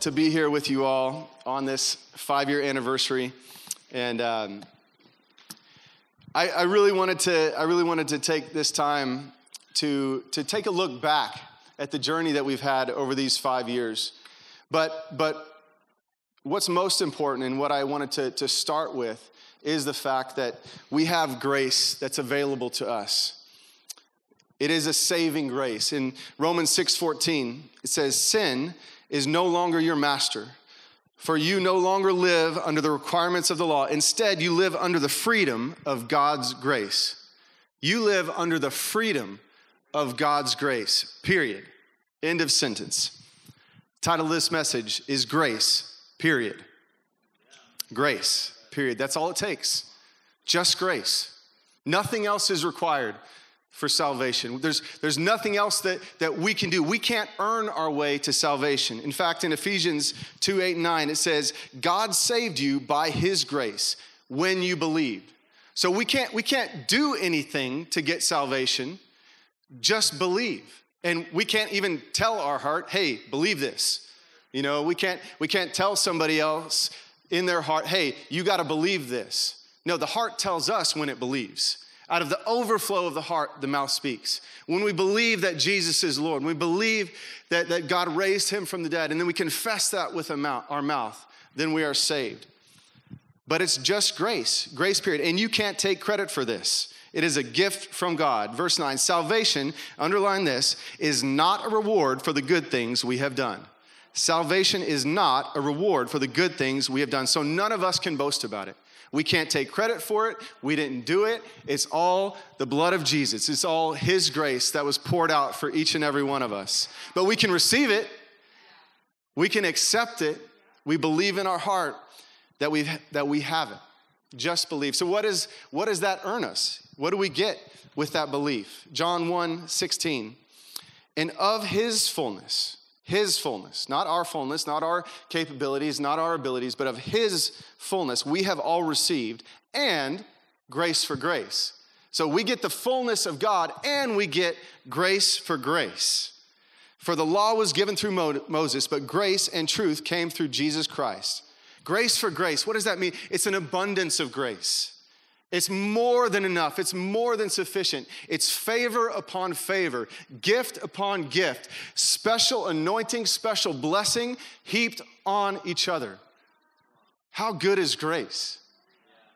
to be here with you all on this five year anniversary. And um, I, I, really wanted to, I really wanted to take this time to, to take a look back at the journey that we've had over these five years. But, but what's most important and what I wanted to, to start with is the fact that we have grace that's available to us. It is a saving grace. In Romans 6:14, it says, Sin is no longer your master. For you no longer live under the requirements of the law. Instead, you live under the freedom of God's grace. You live under the freedom of God's grace, period. End of sentence. Title of this message is Grace, period. Grace, period. That's all it takes. Just grace. Nothing else is required for salvation. There's, there's nothing else that, that we can do. We can't earn our way to salvation. In fact, in Ephesians 2 8 and 9, it says, God saved you by his grace when you believed. So we can't, we can't do anything to get salvation, just believe. And we can't even tell our heart, hey, believe this. You know, we can't, we can't tell somebody else in their heart, hey, you got to believe this. No, the heart tells us when it believes. Out of the overflow of the heart, the mouth speaks. When we believe that Jesus is Lord, we believe that, that God raised him from the dead, and then we confess that with our mouth, then we are saved. But it's just grace, grace period. And you can't take credit for this. It is a gift from God. Verse 9 Salvation, underline this, is not a reward for the good things we have done. Salvation is not a reward for the good things we have done. So none of us can boast about it. We can't take credit for it. We didn't do it. It's all the blood of Jesus. It's all His grace that was poured out for each and every one of us. But we can receive it, we can accept it. We believe in our heart that, we that we have it. Just believe. So, what, is, what does that earn us? What do we get with that belief? John 1 16. And of His fullness, his fullness, not our fullness, not our capabilities, not our abilities, but of His fullness, we have all received, and grace for grace. So we get the fullness of God and we get grace for grace. For the law was given through Moses, but grace and truth came through Jesus Christ. Grace for grace, what does that mean? It's an abundance of grace. It's more than enough. It's more than sufficient. It's favor upon favor, gift upon gift, special anointing, special blessing heaped on each other. How good is grace?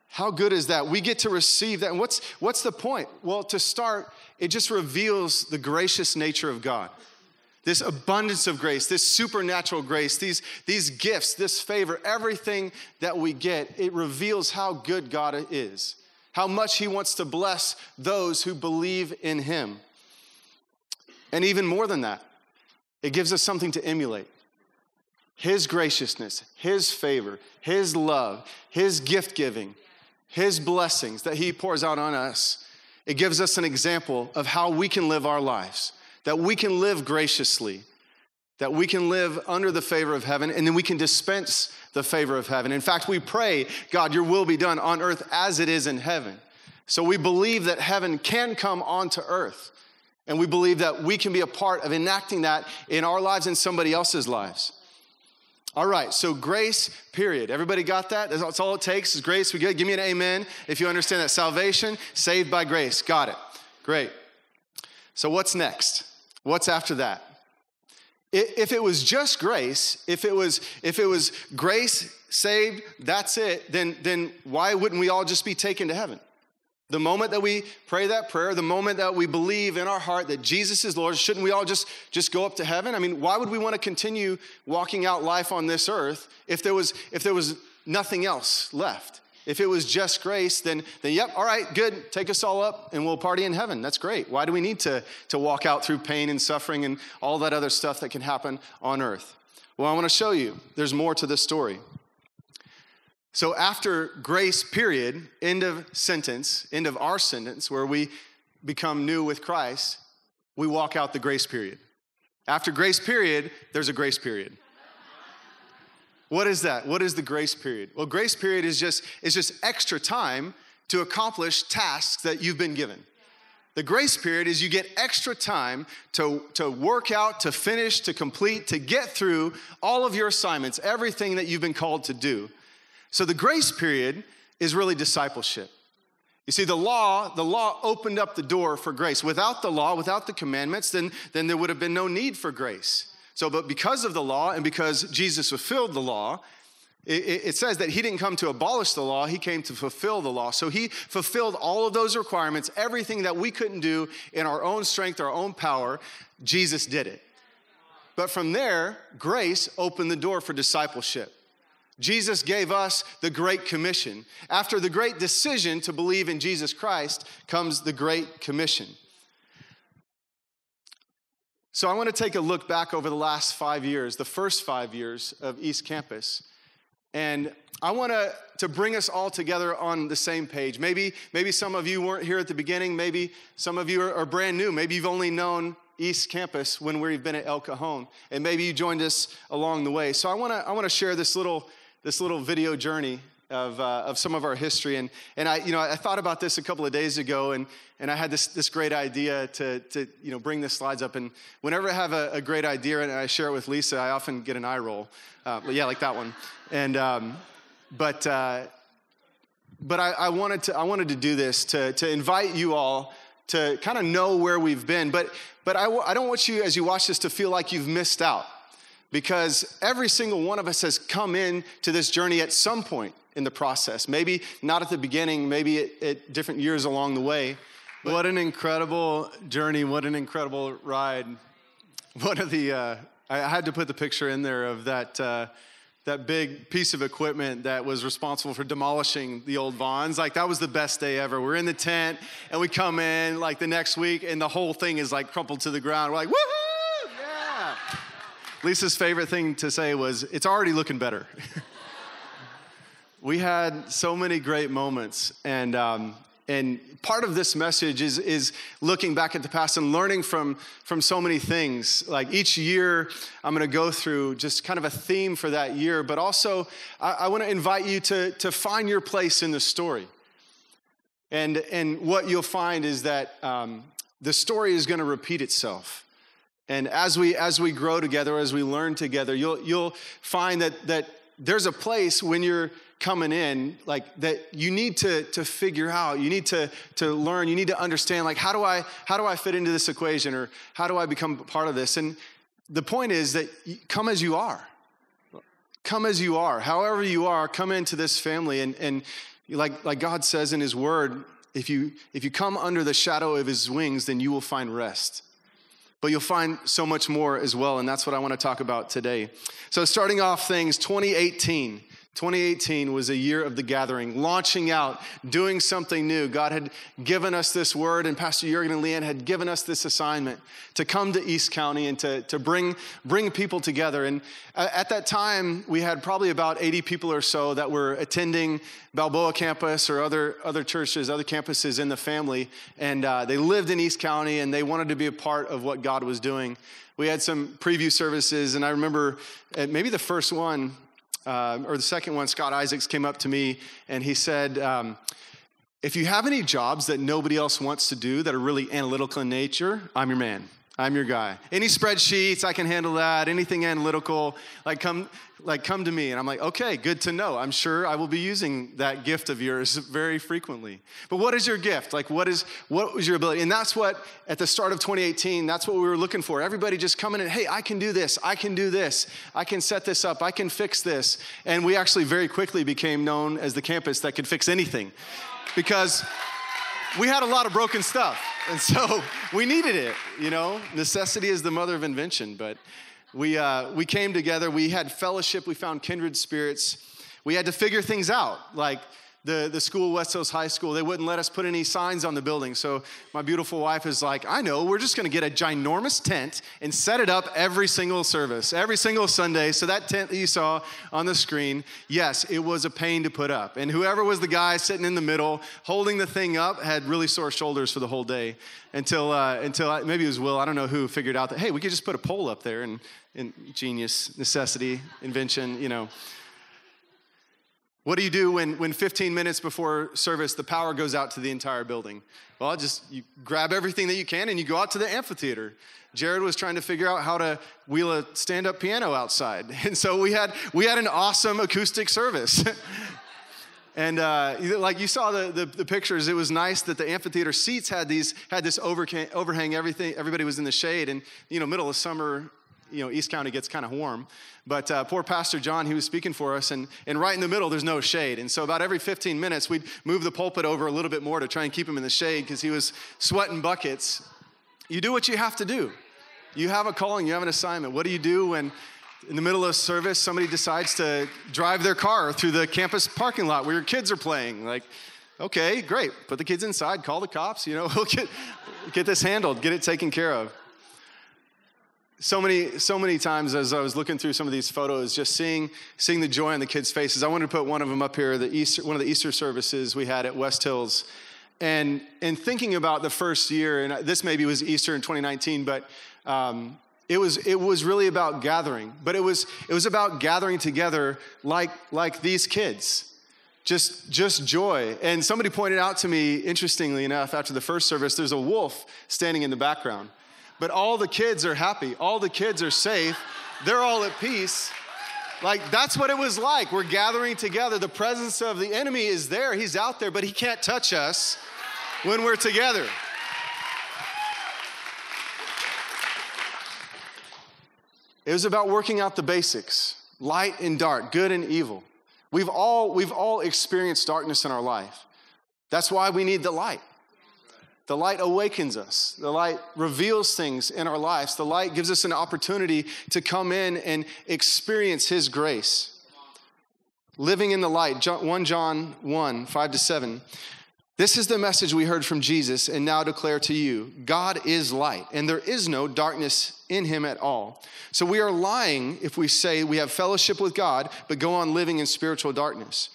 How good is that? We get to receive that. And what's, what's the point? Well, to start, it just reveals the gracious nature of God. This abundance of grace, this supernatural grace, these, these gifts, this favor, everything that we get, it reveals how good God is how much He wants to bless those who believe in Him. And even more than that, it gives us something to emulate. His graciousness, His favor, His love, His gift giving, His blessings that He pours out on us. It gives us an example of how we can live our lives, that we can live graciously, that we can live under the favor of heaven, and then we can dispense the favor of heaven. In fact, we pray, God, your will be done on earth as it is in heaven. So we believe that heaven can come onto earth. And we believe that we can be a part of enacting that in our lives and somebody else's lives. All right, so grace, period. Everybody got that? That's all it takes is grace. We good? Give me an amen if you understand that. Salvation, saved by grace. Got it. Great. So what's next? What's after that? If it was just grace, if it was, if it was grace saved, that's it, then, then why wouldn't we all just be taken to heaven? The moment that we pray that prayer, the moment that we believe in our heart that Jesus is Lord, shouldn't we all just, just go up to heaven? I mean, why would we want to continue walking out life on this earth if there was, if there was nothing else left? If it was just grace, then, then yep, all right, good, take us all up and we'll party in heaven. That's great. Why do we need to, to walk out through pain and suffering and all that other stuff that can happen on earth? Well, I want to show you. There's more to this story. So, after grace period, end of sentence, end of our sentence, where we become new with Christ, we walk out the grace period. After grace period, there's a grace period. What is that? What is the grace period? Well, grace period is just, is just extra time to accomplish tasks that you've been given. The grace period is you get extra time to, to work out, to finish, to complete, to get through all of your assignments, everything that you've been called to do. So the grace period is really discipleship. You see, the law, the law opened up the door for grace. Without the law, without the commandments, then, then there would have been no need for grace. So, but because of the law and because Jesus fulfilled the law, it, says that he didn't come to abolish the law, he came to fulfill the law. So he fulfilled all of those requirements, everything that we couldn't do in our own strength, our own power, Jesus did it. But from there, grace opened the door for discipleship. Jesus gave us the Great Commission. After the great decision to believe in Jesus Christ comes the Great Commission. So I want to take a look back over the last five years, the first five years of East Campus. And I want to, to bring us all together on the same page. Maybe, maybe some of you weren't here at the beginning. Maybe some of you are, are brand new. Maybe you've only known East Campus when we've been at El Cajon. And maybe you joined us along the way. So I want to I wanna share this little, this little video journey of, uh, of some of our history. And, and I, you know, I thought about this a couple of days ago, and, and I had this, this great idea to, to you know, bring the slides up. And whenever I have a, a great idea and I share it with Lisa, I often get an eye roll. Uh, yeah, like that one. And, um, but, uh, but I, I, wanted to, I wanted to do this to, to invite you all to kind of know where we've been. But, but I, I don't want you, as you watch this, to feel like you've missed out because every single one of us has come in to this journey at some point in the process. Maybe not at the beginning, maybe at, at different years along the way. But what an incredible journey! What an incredible ride! One of the uh, I had to put the picture in there of that. Uh, that big piece of equipment that was responsible for demolishing the old Vons. Like that was the best day ever. We're in the tent and we come in like the next week and the whole thing is like crumpled to the ground. We're like, woohoo! Lisa's favorite thing to say was, it's already looking better. we had so many great moments and um, and part of this message is, is looking back at the past and learning from, from so many things. Like each year, I'm going to go through just kind of a theme for that year, but also I, I want to invite you to, to find your place in the story. And, and what you'll find is that um, the story is going to repeat itself. And as we, as we grow together, as we learn together, you'll, you'll find that, that there's a place when you're coming in like that you need to to figure out. You need to to learn. You need to understand like how do i how do i fit into this equation or how do i become part of this? And the point is that come as you are. Come as you are. However you are come into this family and and like like god says in his word if you if you come under the shadow of his wings then you will find rest but you'll find so much more as well and that's what i want to talk about today. So starting off things 2018 2018 was a year of the gathering, launching out, doing something new. God had given us this word, and Pastor Jurgen and Leanne had given us this assignment to come to East County and to, to bring, bring people together. And at that time, we had probably about 80 people or so that were attending Balboa campus or other, other churches, other campuses in the family. And uh, they lived in East County and they wanted to be a part of what God was doing. We had some preview services, and I remember maybe the first one, um, or the second one, Scott Isaacs came up to me and he said, um, If you have any jobs that nobody else wants to do that are really analytical in nature, I'm your man. I'm your guy. Any spreadsheets, I can handle that. Anything analytical, like come, like come to me. And I'm like, okay, good to know. I'm sure I will be using that gift of yours very frequently. But what is your gift? Like, what is what was your ability? And that's what at the start of 2018, that's what we were looking for. Everybody just coming in, hey, I can do this, I can do this, I can set this up, I can fix this. And we actually very quickly became known as the campus that could fix anything, because we had a lot of broken stuff. And so we needed it, you know. Necessity is the mother of invention. But we, uh, we came together, we had fellowship, we found kindred spirits. We had to figure things out. Like, the, the school, West Hills High School, they wouldn't let us put any signs on the building. So my beautiful wife is like, I know, we're just gonna get a ginormous tent and set it up every single service, every single Sunday. So that tent that you saw on the screen, yes, it was a pain to put up. And whoever was the guy sitting in the middle holding the thing up had really sore shoulders for the whole day until, uh, until I, maybe it was Will, I don't know who, figured out that, hey, we could just put a pole up there and, and genius, necessity, invention, you know. What do you do when, when 15 minutes before service the power goes out to the entire building? Well, just you grab everything that you can and you go out to the amphitheater. Jared was trying to figure out how to wheel a stand-up piano outside, and so we had we had an awesome acoustic service. and uh, like you saw the, the, the, pictures, it was nice that the amphitheater seats had these had this overhang, overhang. Everything everybody was in the shade, and you know, middle of summer, you know, East County gets kind of warm. But uh, poor Pastor John, he was speaking for us, and, and right in the middle, there's no shade. And so about every 15 minutes, we'd move the pulpit over a little bit more to try and keep him in the shade because he was sweating buckets. You do what you have to do. You have a calling, you have an assignment. What do you do when in the middle of service somebody decides to drive their car through the campus parking lot where your kids are playing? Like, okay, great. Put the kids inside, call the cops, you know, we'll get, get this handled, get it taken care of so many so many times as i was looking through some of these photos just seeing seeing the joy on the kids faces. I wanted to put one of them up here the easter one of the easter services we had at west hills. And and thinking about the first year and this maybe was easter in 2019 but um, it was it was really about gathering but it was it was about gathering together like like these kids. Just just joy. And somebody pointed out to me interestingly enough after the first service there's a wolf standing in the background but all the kids are happy, all the kids are safe, they're all at peace. Like, that's what it was like. We're gathering together. The presence of the enemy is there, he's out there, but he can't touch us when we're together. It was about working out the basics light and dark, good and evil. We've all, we've all experienced darkness in our life. That's why we need the light. The light awakens us. The light reveals things in our lives. The light gives us an opportunity to come in and experience His grace. Living in the light, 1 John 1 5 to 7. This is the message we heard from Jesus and now declare to you God is light, and there is no darkness in him at all. So we are lying if we say we have fellowship with God, but go on living in spiritual darkness.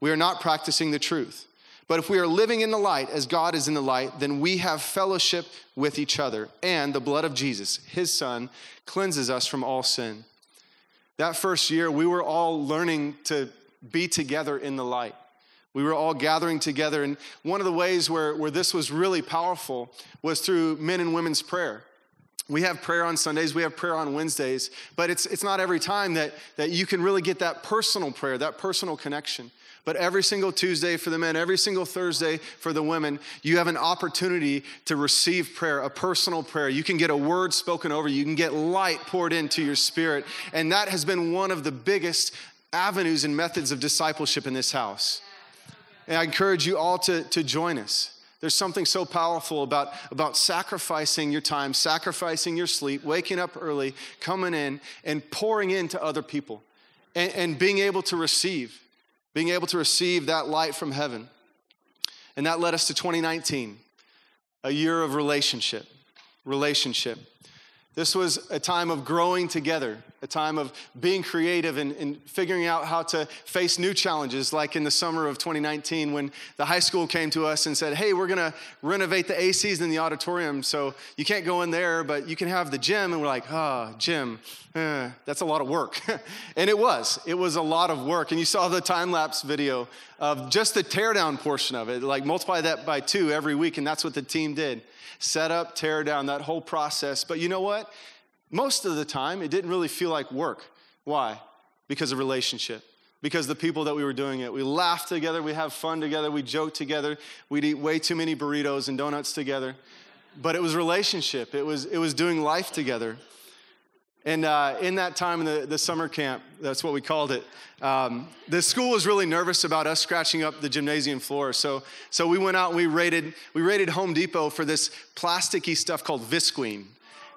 We are not practicing the truth. But if we are living in the light as God is in the light, then we have fellowship with each other. And the blood of Jesus, his son, cleanses us from all sin. That first year, we were all learning to be together in the light. We were all gathering together. And one of the ways where, where this was really powerful was through men and women's prayer. We have prayer on Sundays, we have prayer on Wednesdays, but it's, it's not every time that, that you can really get that personal prayer, that personal connection. But every single Tuesday for the men, every single Thursday for the women, you have an opportunity to receive prayer, a personal prayer. You can get a word spoken over you, can get light poured into your spirit. And that has been one of the biggest avenues and methods of discipleship in this house. And I encourage you all to, to join us. There's something so powerful about, about sacrificing your time, sacrificing your sleep, waking up early, coming in, and pouring into other people, and, and being able to receive being able to receive that light from heaven. And that led us to 2019, a year of relationship. Relationship. This was a time of growing together, a time of being creative and, and, figuring out how to face new challenges, like in the summer of 2019 when the high school came to us and said, Hey, we're gonna renovate the ACs in the auditorium, so you can't go in there, but you can have the gym. And we're like, Ah, oh, gym, eh, that's a lot of work. and it was, it was a lot of work. And you saw the time lapse video of just the teardown portion of it, like multiply that by two every week, and that's what the team did set up, tear down, that whole process. But you know what? Most of the time, it didn't really feel like work. Why? Because of relationship. Because the people that we were doing it, we laughed together, we have fun together, we joke together, we'd eat way too many burritos and donuts together. But it was relationship. It was it was doing life together. And uh, in that time in the, the summer camp, that's what we called it, um, the school was really nervous about us scratching up the gymnasium floor. So, so we went out and we raided, we raided Home Depot for this plasticky stuff called Visqueen.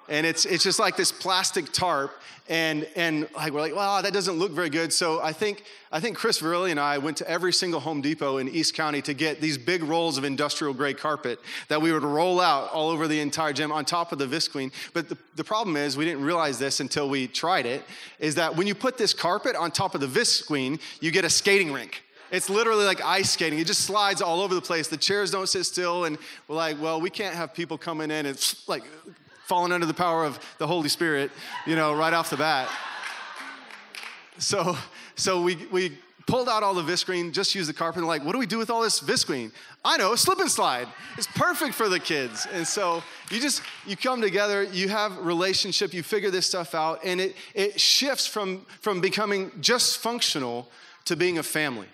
And it's it's just like this plastic tarp. And and like we're like well that doesn't look very good. So i think i think chris verrilli and i went to every single home depot in east county to get these big rolls of industrial grade carpet that we would roll out all over the entire gym on top of the visqueen but the, the problem is we didn't realize this until we tried it is that when you put this carpet on top of the visqueen you get a skating rink. It's literally like ice skating. It just slides all over the place. The chairs don't sit still, and we're like, well, we can't have people coming in and like falling under the power of the Holy Spirit, you know, right off the bat. So, so we, we pulled out all the visqueen, just used the carpet, and like, what do we do with all this visqueen? I know, slip and slide. It's perfect for the kids. And so you just, you come together, you have relationship, you figure this stuff out, and it, it shifts from, from becoming just functional to being a family.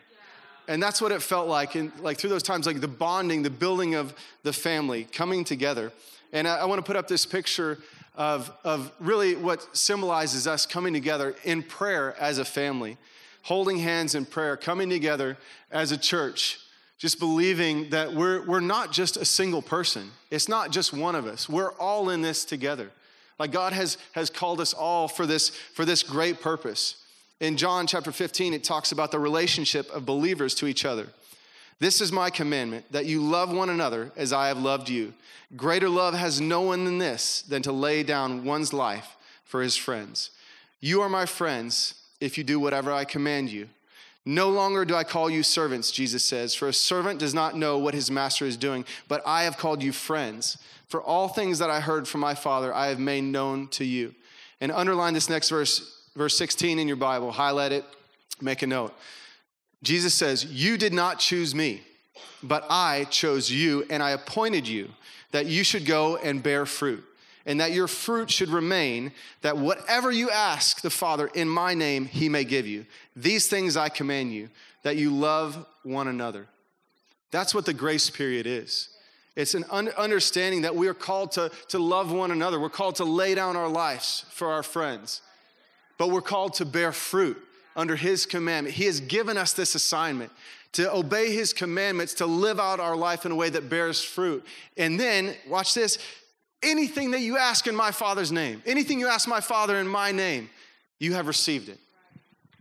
And that's what it felt like, and like through those times, like the bonding, the building of the family, coming together. And I, I want to put up this picture of, of really what symbolizes us coming together in prayer as a family, holding hands in prayer, coming together as a church, just believing that we're, we're not just a single person. It's not just one of us. We're all in this together. Like God has, has called us all for this, for this great purpose. In John chapter 15, it talks about the relationship of believers to each other. This is my commandment that you love one another as I have loved you. Greater love has no one than this, than to lay down one's life for his friends. You are my friends if you do whatever I command you. No longer do I call you servants, Jesus says, for a servant does not know what his master is doing, but I have called you friends. For all things that I heard from my Father, I have made known to you. And underline this next verse, verse 16 in your Bible, highlight it, make a note. Jesus says, You did not choose me, but I chose you, and I appointed you that you should go and bear fruit, and that your fruit should remain, that whatever you ask the Father in my name, he may give you. These things I command you, that you love one another. That's what the grace period is. It's an understanding that we are called to, to love one another. We're called to lay down our lives for our friends, but we're called to bear fruit under His commandment. He has given us this assignment to obey His commandments, to live out our life in a way that bears fruit. And then, watch this anything that you ask in my Father's name, anything you ask my Father in my name, you have received it.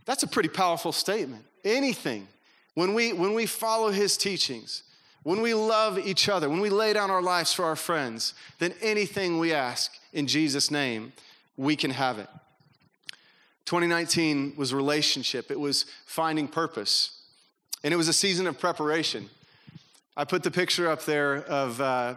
That's a pretty powerful statement. Anything. When we, when we follow His teachings, when we love each other, when we lay down our lives for our friends, then anything we ask in Jesus' name, we can have it. 2019 was relationship, it was finding purpose, and it was a season of preparation. I put the picture up there of uh,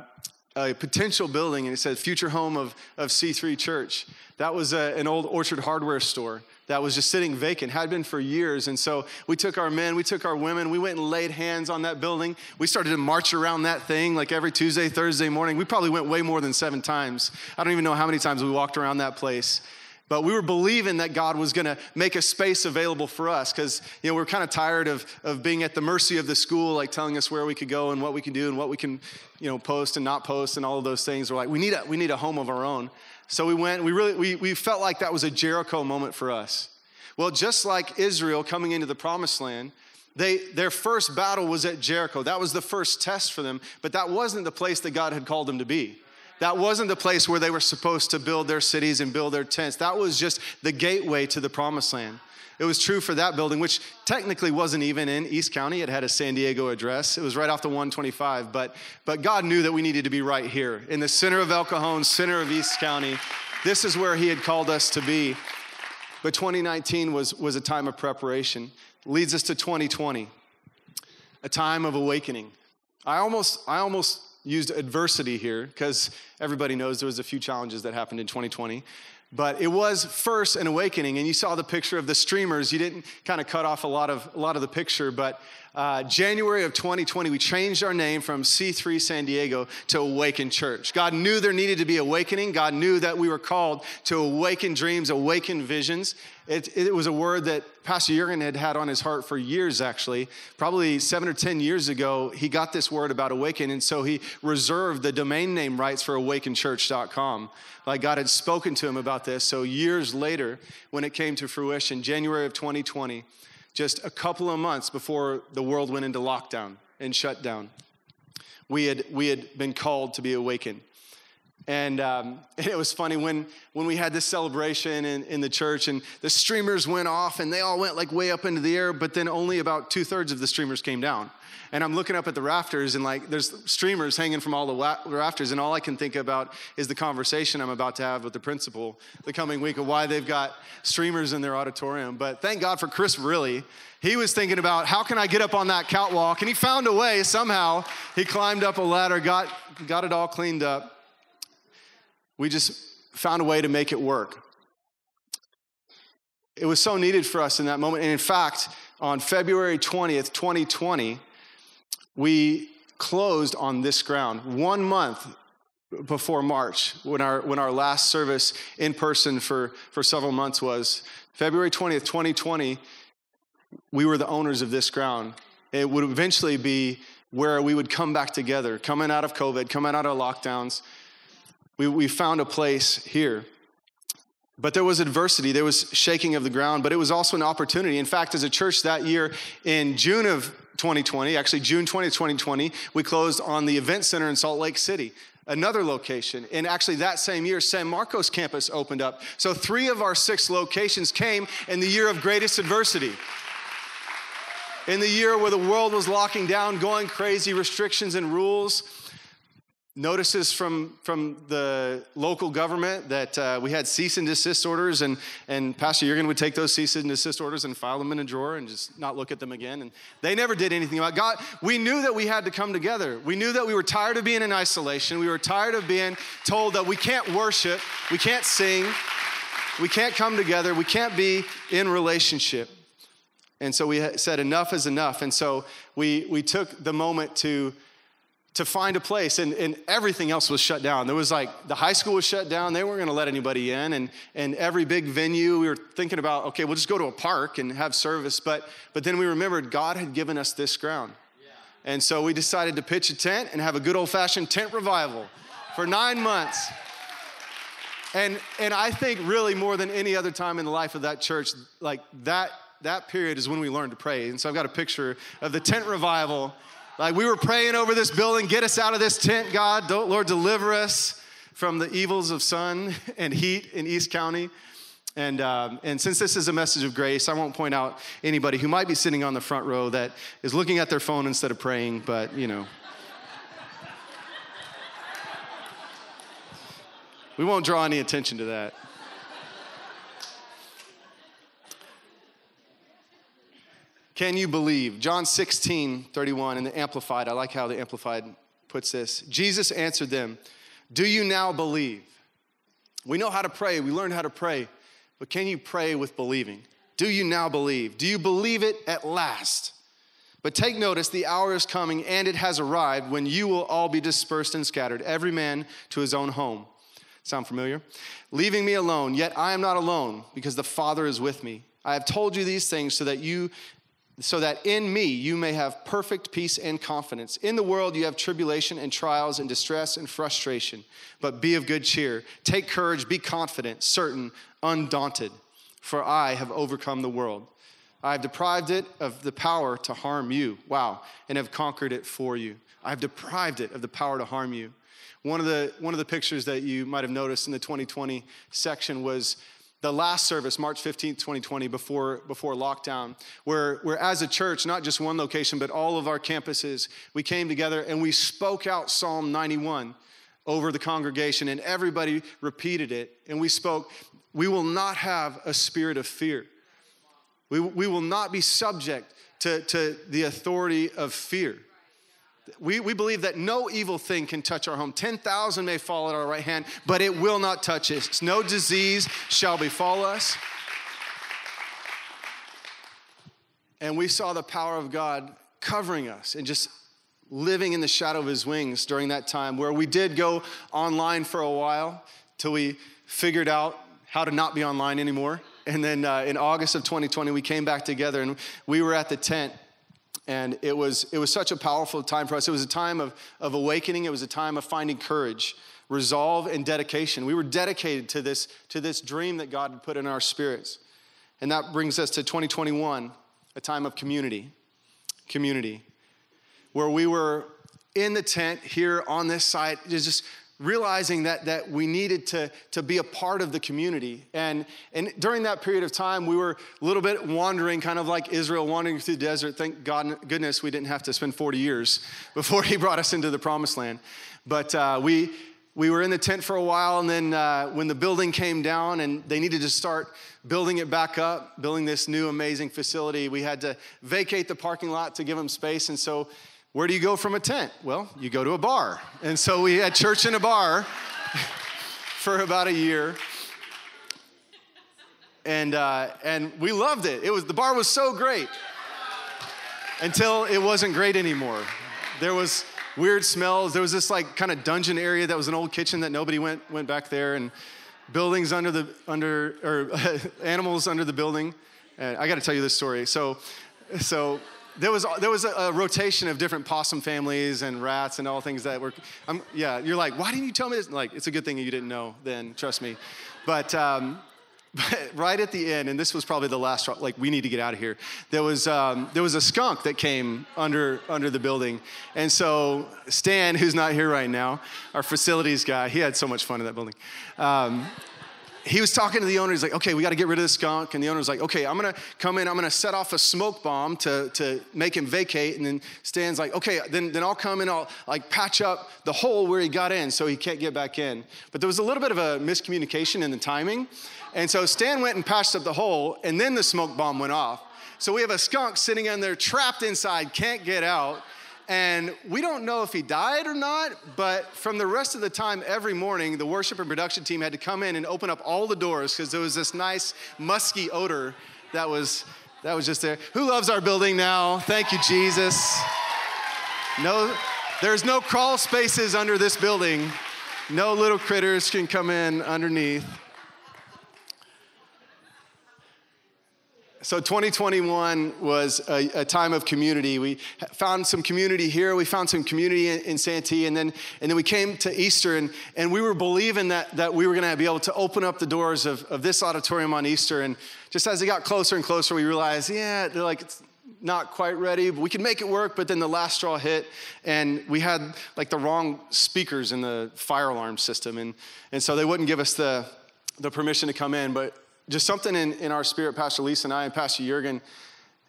a potential building, and it said future home of, of C3 Church. That was a, an old Orchard hardware store that was just sitting vacant, had been for years. And so we took our men, we took our women, we went and laid hands on that building. We started to march around that thing like every Tuesday, Thursday morning. We probably went way more than seven times. I don't even know how many times we walked around that place. But we were believing that God was going to make a space available for us because, you know, we are kind of tired of, of being at the mercy of the school, like telling us where we could go and what we can do and what we can, you know, post and not post and all of those things. We're like, we need a, we need a home of our own. So we went, we really, we, we felt like that was a Jericho moment for us. Well, just like Israel coming into the promised land, they, their first battle was at Jericho. That was the first test for them, but that wasn't the place that God had called them to be. That wasn't the place where they were supposed to build their cities and build their tents. That was just the gateway to the promised land. It was true for that building, which technically wasn't even in East County. It had a San Diego address. It was right off the 125. But, but God knew that we needed to be right here in the center of El Cajon, center of East County. This is where He had called us to be. But 2019 was, was a time of preparation. Leads us to 2020, a time of awakening. I almost, I almost used adversity here because everybody knows there was a few challenges that happened in 2020 but it was first an awakening and you saw the picture of the streamers. You didn't kind of cut off a lot of a lot of the picture but uh, January of 2020, we changed our name from C3 San Diego to Awaken Church. God knew there needed to be awakening. God knew that we were called to awaken dreams, awaken visions. It, it was a word that Pastor Jurgen had had on his heart for years, actually. Probably seven or 10 years ago, he got this word about awaken, and so he reserved the domain name rights for awakenchurch.com. Like God had spoken to him about this. So years later, when it came to fruition, January of 2020, just a couple of months before the world went into lockdown and shutdown. We had, we had been called to be awakened. And, um, it was funny when, when we had this celebration in, in the church and the streamers went off and they all went like way up into the air, but then only about two thirds of the streamers came down. And I'm looking up at the rafters and like there's streamers hanging from all the rafters, and all I can think about is the conversation I'm about to have with the principal the coming week of why they've got streamers in their auditorium. But thank God for Chris really. He was thinking about how can I get up on that catwalk, and he found a way somehow. He climbed up a ladder, got, got it all cleaned up we just found a way to make it work. It was so needed for us in that moment. And in fact, on February 20th, 2020, we closed on this ground one month before March when our, when our last service in person for, for several months was. February 20th, 2020, we were the owners of this ground. It would eventually be where we would come back together, coming out of COVID, coming out of lockdowns, we, we found a place here. But there was adversity, there was shaking of the ground, but it was also an opportunity. In fact, as a church that year in June of 2020, actually June 20, 2020, we closed on the event center in Salt Lake City, another location. And actually, that same year, San Marcos campus opened up. So, three of our six locations came in the year of greatest adversity. In the year where the world was locking down, going crazy, restrictions and rules notices from, from the local government that uh, we had cease and desist orders, and, and Pastor Jurgen would take those cease and desist orders and file them in a drawer and just not look at them again. And they never did anything about God. We knew that we had to come together. We knew that we were tired of being in isolation. We were tired of being told that we can't worship, we can't sing, we can't come together, we can't be in relationship. And so we said, enough is enough. And so we, we took the moment to to find a place and, and everything else was shut down. There was like the high school was shut down. They weren't going to let anybody in and, and every big venue we were thinking about okay we'll just go to a park and have service but but then we remembered god had given us this ground. And so we decided to pitch a tent and have a good old-fashioned tent revival for nine months. And and i think really more than any other time in the life of that church like that that period is when we learned to pray. And so i've got a picture of the tent revival like we were praying over this building, get us out of this tent, God. Don't, Lord, deliver us from the evils of sun and heat in East County. And, um, and since this is a message of grace, I won't point out anybody who might be sitting on the front row that is looking at their phone instead of praying, but you know. we won't draw any attention to that. Can you believe? John 16, 31 in the Amplified. I like how the Amplified puts this. Jesus answered them, Do you now believe? We know how to pray, we learned how to pray, but can you pray with believing? Do you now believe? Do you believe it at last? But take notice, the hour is coming and it has arrived when you will all be dispersed and scattered, every man to his own home. Sound familiar? Leaving me alone, yet I am not alone because the Father is with me. I have told you these things so that you so that in me you may have perfect peace and confidence. In the world you have tribulation and trials and distress and frustration, but be of good cheer. Take courage, be confident, certain, undaunted, for I have overcome the world. I have deprived it of the power to harm you. Wow, and have conquered it for you. I have deprived it of the power to harm you. One of the, one of the pictures that you might have noticed in the 2020 section was the last service, March 15th, 2020, before, before lockdown, where, where as a church, not just one location, but all of our campuses, we came together and we spoke out Psalm 91 over the congregation, and everybody repeated it. And we spoke, We will not have a spirit of fear. We, we will not be subject to, to the authority of fear. We, we believe that no evil thing can touch our home. 10,000 may fall at our right hand, but it will not touch us. No disease shall befall us. And we saw the power of God covering us and just living in the shadow of his wings during that time where we did go online for a while till we figured out how to not be online anymore. And then uh, in August of 2020, we came back together and we were at the tent and it was, it was such a powerful time for us. It was a time of, of awakening, it was a time of finding courage, resolve, and dedication. We were dedicated to this, to this dream that God had put in our spirits. And that brings us to 2021, a time of community. Community. Where we were in the tent here on this site, just realizing that, that we needed to, to be a part of the community. And, and during that period of time, we were a little bit wandering, kind of like Israel wandering through the desert. Thank God, goodness we didn't have to spend 40 years before He brought us into the promised land. But uh, we, we were in the tent for a while, and then uh, when the building came down and they needed to start building it back up, building this new amazing facility, we had to vacate the parking lot to give them space. And so where do you go from a tent? Well, you go to a bar. And so we had church in a bar for about a year. And, uh, and we loved it. It was, the bar was so great until it wasn't great anymore. There was weird smells. There was this like kind of dungeon area that was an old kitchen that nobody went, went back there and buildings under the, under, or animals under the building. And I got to tell you this story. So, so there was, there was a, a, rotation of different possum families and rats and all things that were, I'm, yeah, you're like, why didn't you tell me this? Like, it's a good thing you didn't know then, trust me. But, um, but right at the end, and this was probably the last, like, we need to get out of here. There was, um, there was a skunk that came under, under the building. And so Stan, who's not here right now, our facilities guy, he had so much fun in that building. Um, he was talking to the owner. He's like, okay, we got to get rid of the skunk. And the owner's like, okay, I'm going to come in. I'm going to set off a smoke bomb to, to make him vacate. And then Stan's like, okay, then, then I'll come and I'll like patch up the hole where he got in so he can't get back in. But there was a little bit of a miscommunication in the timing. And so Stan went and patched up the hole and then the smoke bomb went off. So we have a skunk sitting in there trapped inside, can't get out. And we don't know if he died or not, but from the rest of the time, every morning, the worship and production team had to come in and open up all the doors because there was this nice musky odor that was, that was just there. Who loves our building now? Thank you, Jesus. No, there's no crawl spaces under this building. No little critters can come in underneath. So 2021 was a, a, time of community. We found some community here. We found some community in, in Santee, and then and then we came to Easter, and and we were believing that that we were going to be able to open up the doors of, of this auditorium on Easter. And just as it got closer and closer, we realized, yeah, they're like it's not quite ready. But we could make it work. But then the last straw hit, and we had like the wrong speakers in the fire alarm system, and and so they wouldn't give us the the permission to come in, but just something in, in our spirit, Pastor Lisa and I and Pastor Jurgen,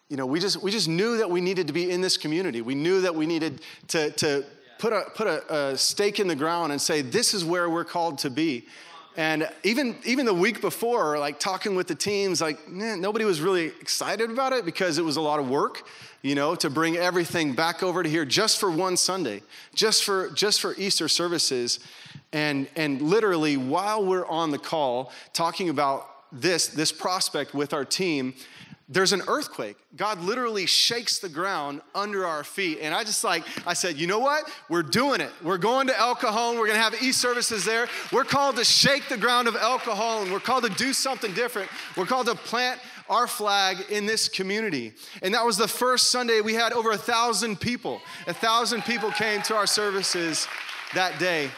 you know, we just, we just knew that we needed to be in this community. We knew that we needed to, to put, a, put a, a stake in the ground and say, this is where we're called to be. And even, even the week before, like talking with the teams, like nobody was really excited about it because it was a lot of work, you know, to bring everything back over to here just for one Sunday, just for just for Easter services. And and literally while we're on the call talking about this, this prospect with our team, there's an earthquake. God literally shakes the ground under our feet. And I just like, I said, you know what? We're doing it. We're going to El Cajon. We're going to have e services there. We're called to shake the ground of El Cajon. We're called to do something different. We're called to plant our flag in this community. And that was the first Sunday we had over a thousand people. A thousand people came to our services that day.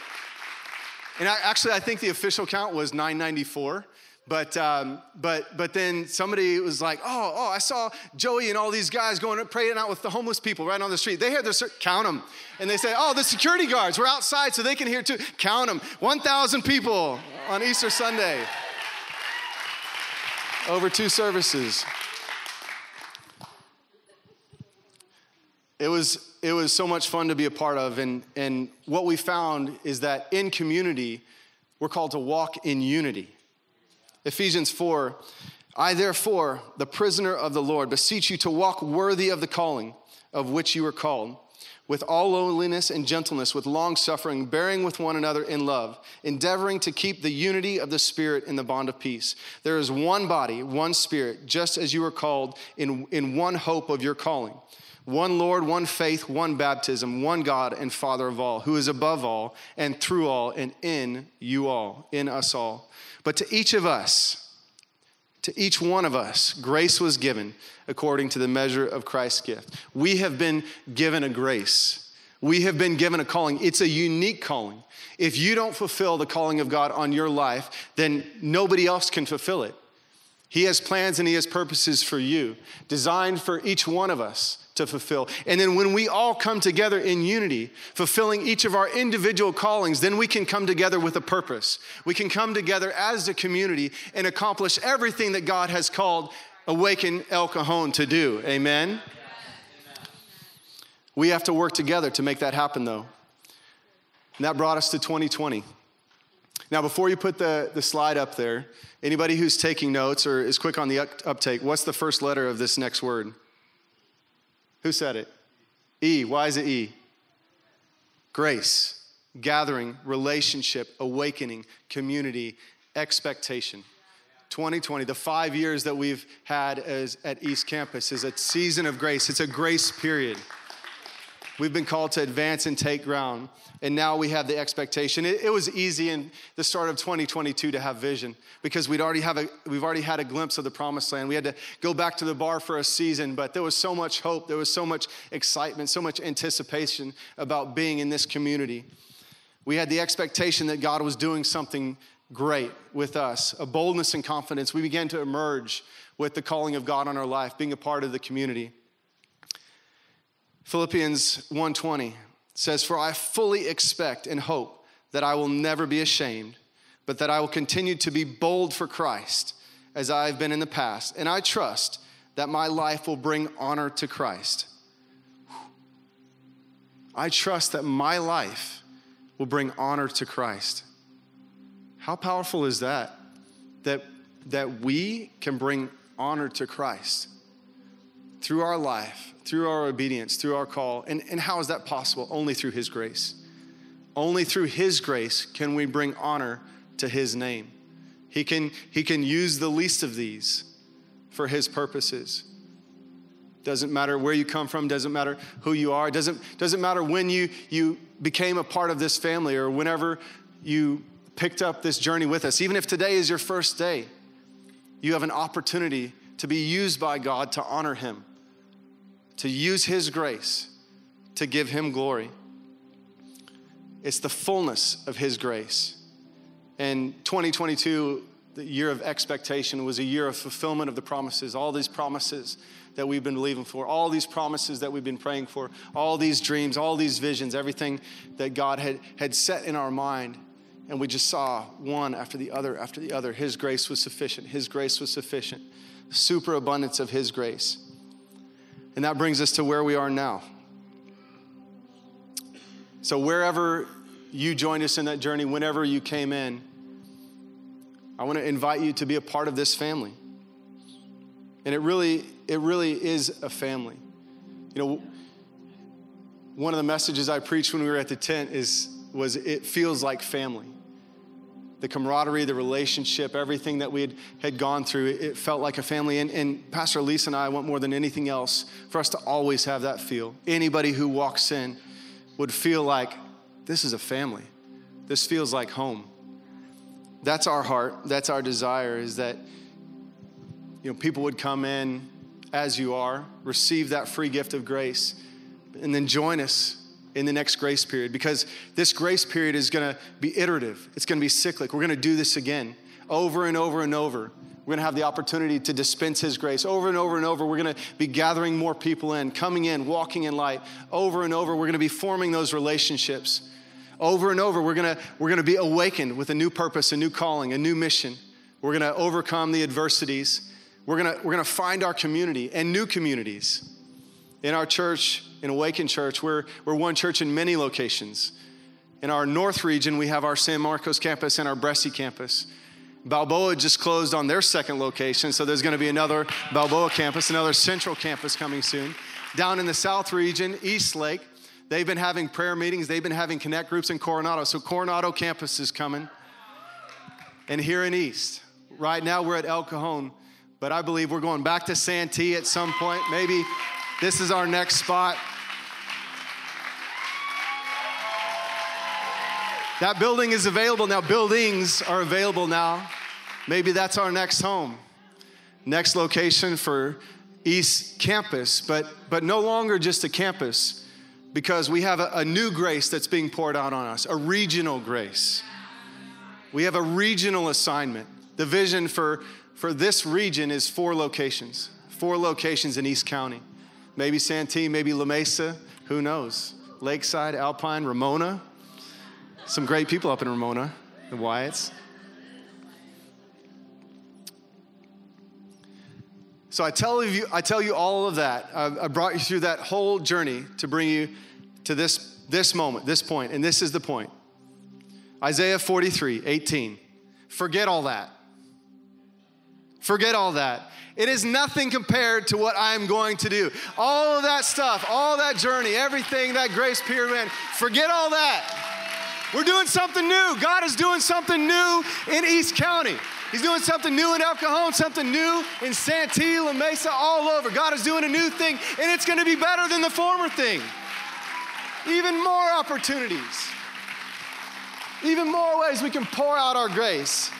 And I, actually, I think the official count was 994. But, um, but, but then somebody was like, oh, oh, I saw Joey and all these guys going praying out with the homeless people right on the street. They had their, count them. And they say, oh, the security guards were outside so they can hear too. Count them. 1,000 people on Easter Sunday. Over two services. It was, it was so much fun to be a part of. And, and what we found is that in community, we're called to walk in unity. Ephesians 4 I, therefore, the prisoner of the Lord, beseech you to walk worthy of the calling of which you were called, with all lowliness and gentleness, with long suffering, bearing with one another in love, endeavoring to keep the unity of the Spirit in the bond of peace. There is one body, one Spirit, just as you were called in, in one hope of your calling. One Lord, one faith, one baptism, one God and Father of all, who is above all and through all and in you all, in us all. But to each of us, to each one of us, grace was given according to the measure of Christ's gift. We have been given a grace. We have been given a calling. It's a unique calling. If you don't fulfill the calling of God on your life, then nobody else can fulfill it. He has plans and He has purposes for you, designed for each one of us to fulfill. And then when we all come together in unity, fulfilling each of our individual callings, then we can come together with a purpose. We can come together as a community and accomplish everything that God has called Awaken El Cajon to do. Amen? We have to work together to make that happen, though. And that brought us to 2020. Now, before you put the, the slide up there, anybody who's taking notes or is quick on the uptake, what's the first letter of this next word? Who said it? E. Why is it E? Grace, gathering, relationship, awakening, community, expectation. 2020, the five years that we've had as, at East Campus, is a season of grace. It's a grace period. We've been called to advance and take ground, and now we have the expectation. It, it, was easy in the start of 2022 to have vision because we'd already have a, we've already had a glimpse of the promised land. We had to go back to the bar for a season, but there was so much hope, there was so much excitement, so much anticipation about being in this community. We had the expectation that God was doing something great with us, a boldness and confidence. We began to emerge with the calling of God on our life, being a part of the community. Philippians 1:20 says, "For I fully expect and hope that I will never be ashamed, but that I will continue to be bold for Christ as I have been in the past, and I trust that my life will bring honor to Christ." I trust that my life will bring honor to Christ. How powerful is that? That, that we can bring honor to Christ through our life, through our obedience, through our call. And, and how is that possible? Only through His grace. Only through His grace can we bring honor to His name. He can, he can use the least of these for His purposes. Doesn't matter where you come from, doesn't matter who you are, doesn't, doesn't matter when you, you became a part of this family or whenever you picked up this journey with us. Even if today is your first day, you have an opportunity to be used by God to honor Him to use His grace to give Him glory. It's the fullness of His grace. And 2022, the year of expectation, was a year of fulfillment of the promises, all these promises that we've been believing for, all these promises that we've been praying for, all these dreams, all these visions, everything that God had, had set in our mind. And we just saw one after the other after the other. His grace was sufficient. His grace was sufficient. Superabundance of His grace. And that brings us to where we are now. So, wherever you joined us in that journey, whenever you came in, I want to invite you to be a part of this family. And it really, it really is a family. You know, one of the messages I preached when we were at the tent is was it feels like family the camaraderie, the relationship, everything that we had, had gone through, it felt like a family. And, and Pastor Lisa and I want more than anything else for us to always have that feel. Anybody who walks in would feel like this is a family. This feels like home. That's our heart. That's our desire is that you know people would come in as you are, receive that free gift of grace, and then join us in the next grace period because this grace period is going to be iterative. It's going to be cyclic. We're going to do this again over and over and over. We're going to have the opportunity to dispense His grace over and over and over. We're going to be gathering more people in, coming in, walking in light. Over and over, we're going to be forming those relationships. Over and over, we're going to, we're going to be awakened with a new purpose, a new calling, a new mission. We're going to overcome the adversities. We're going to, we're going to find our community and new communities. In our church, in Awaken Church, we're, we're one church in many locations. In our north region, we have our San Marcos campus and our Bressi campus. Balboa just closed on their second location, so there's going to be another Balboa campus, another central campus coming soon. Down in the south region, East Lake, they've been having prayer meetings, they've been having connect groups in Coronado. So Coronado campus is coming. And here in East, right now we're at El Cajon, but I believe we're going back to Santee at some point, maybe this is our next spot. That building is available now. Buildings are available now. Maybe that's our next home. Next location for East Campus, but, but no longer just a campus because we have a, a new grace that's being poured out on us, a regional grace. We have a regional assignment. The vision for, for this region is four locations, four locations in East County. Maybe Santee, maybe La Mesa, who knows? Lakeside, Alpine, Ramona. Some great people up in Ramona, the Wyatts. So I tell you, I tell you all of that. I, brought you through that whole journey to bring you to this, this moment, this point, and this is the point. Isaiah 43, 18. Forget all that. Forget all that. It is nothing compared to what I'm going to do. All of that stuff, all that journey, everything, that grace period, forget all that. We're doing something new. God is doing something new in East County. He's doing something new in El Cajon, something new in Santee, La Mesa, all over. God is doing a new thing, and it's going to be better than the former thing. Even more opportunities, even more ways we can pour out our grace.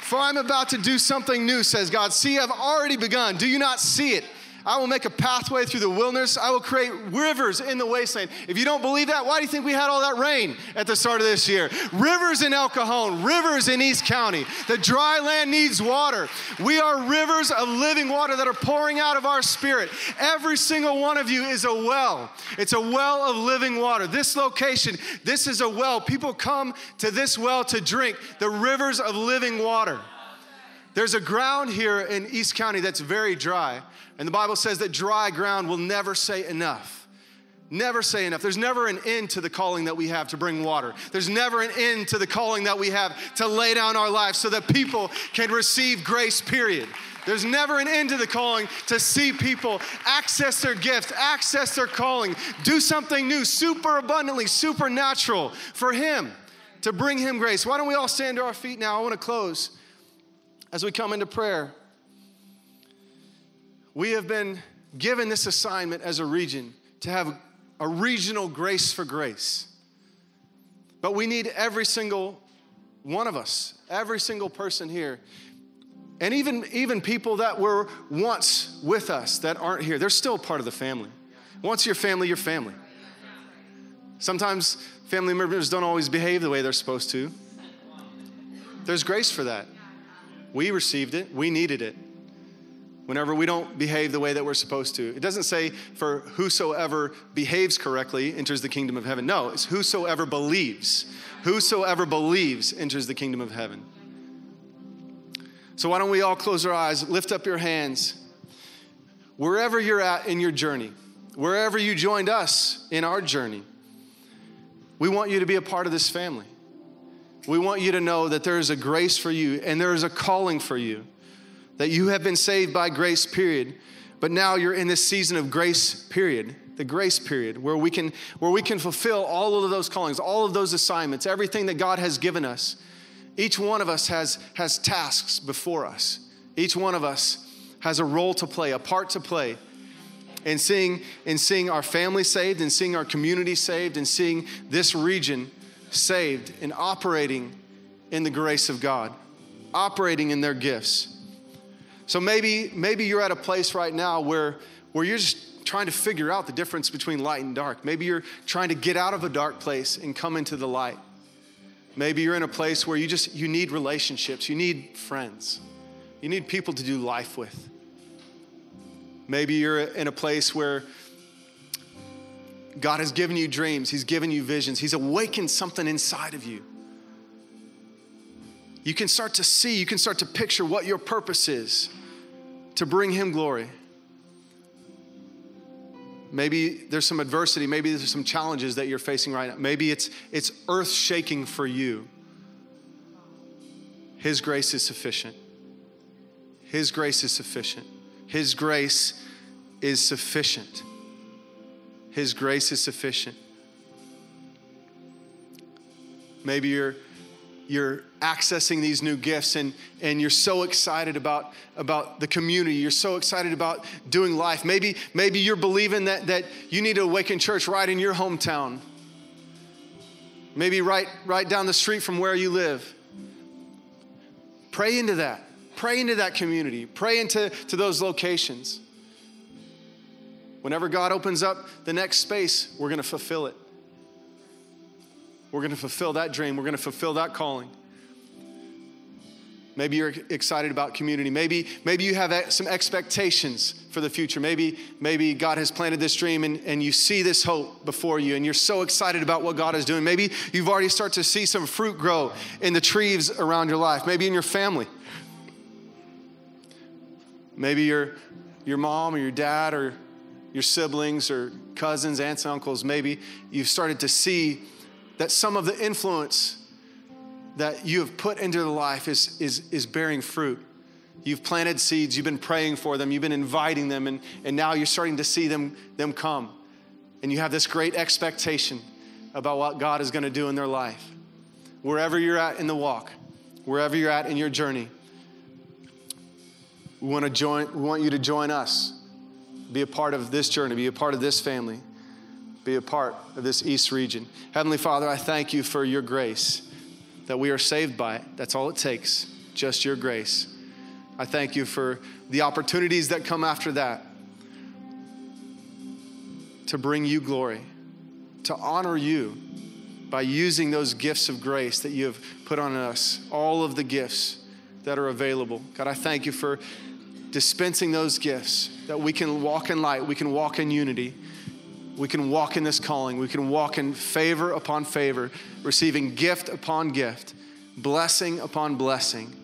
For I'm about to do something new, says God. See, I've already begun. Do you not see it? I will make a pathway through the wilderness. I will create rivers in the wasteland. If you don't believe that, why do you think we had all that rain at the start of this year? Rivers in El Cajon, rivers in East County. The dry land needs water. We are rivers of living water that are pouring out of our spirit. Every single one of you is a well. It's a well of living water. This location, this is a well. People come to this well to drink the rivers of living water. There's a ground here in East County that's very dry, and the Bible says that dry ground will never say enough. Never say enough. There's never an end to the calling that we have to bring water. There's never an end to the calling that we have to lay down our lives so that people can receive grace, period. There's never an end to the calling to see people access their gift, access their calling, do something new, super abundantly, supernatural for Him, to bring Him grace. Why don't we all stand to our feet now? I want to close as we come into prayer. We have been given this assignment as a region to have a regional grace for grace. But we need every single one of us, every single person here, and even, even people that were once with us that aren't here, they're still part of the family. Once you're family, you're family. Sometimes family members don't always behave the way they're supposed to. There's grace for that. We received it, we needed it. Whenever we don't behave the way that we're supposed to, it doesn't say for whosoever behaves correctly enters the kingdom of heaven. No, it's whosoever believes. Whosoever believes enters the kingdom of heaven. So, why don't we all close our eyes, lift up your hands. Wherever you're at in your journey, wherever you joined us in our journey, we want you to be a part of this family. We want you to know that there is a grace for you and there is a calling for you. That you have been saved by grace, period. But now you're in this season of grace, period. The grace period where we can where we can fulfill all of those callings, all of those assignments, everything that God has given us. Each one of us has has tasks before us. Each one of us has a role to play, a part to play in seeing in seeing our family saved and seeing our community saved and seeing this region saved and operating in the grace of God, operating in their gifts. So maybe, maybe you're at a place right now where, where you're just trying to figure out the difference between light and dark. Maybe you're trying to get out of a dark place and come into the light. Maybe you're in a place where you just you need relationships, you need friends. You need people to do life with. Maybe you're in a place where God has given you dreams, He's given you visions, He's awakened something inside of you. You can start to see, you can start to picture what your purpose is to bring Him glory. Maybe there's some adversity, maybe there's some challenges that you're facing right now. Maybe it's, it's earth shaking for you. His grace is sufficient. His grace is sufficient. His grace is sufficient. His grace is sufficient. Maybe you're you're accessing these new gifts and, and you're so excited about, about the community. You're so excited about doing life. Maybe maybe you're believing that, that you need to awaken church right in your hometown. Maybe right right down the street from where you live. Pray into that. Pray into that community. Pray into to those locations Whenever God opens up the next space, we're going to fulfill it. We're going to fulfill that dream. We're going to fulfill that calling. Maybe you're excited about community. Maybe, maybe you have some expectations for the future. Maybe, maybe God has planted this dream and, and you see this hope before you and you're so excited about what God is doing. Maybe you've already started to see some fruit grow in the trees around your life, maybe in your family. Maybe your, your mom or your dad or your siblings or cousins, aunts, and uncles, maybe you've started to see that some of the influence that you have put into the life is, is, is bearing fruit. You've planted seeds, you've been praying for them, you've been inviting them, and, and now you're starting to see them, them come. And you have this great expectation about what God is going to do in their life. Wherever you're at in the walk, wherever you're at in your journey, we want to join, we want you to join us. Be a part of this journey, be a part of this family, be a part of this East region. Heavenly Father, I thank you for your grace that we are saved by it. That's all it takes, just your grace. I thank you for the opportunities that come after that to bring you glory, to honor you by using those gifts of grace that you have put on us, all of the gifts that are available. God, I thank you for dispensing those gifts that we can walk in light, we can walk in unity, we can walk in this calling. We can walk in favor upon favor, receiving gift upon gift, blessing upon blessing,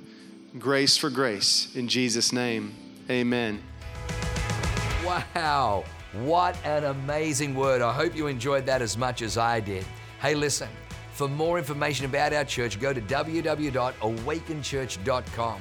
grace for grace. In Jesus' name, amen. Wow, what an amazing word. I hope you enjoyed that as much as I did. Hey, listen, for more information about our church, go to www.awakenchurch.com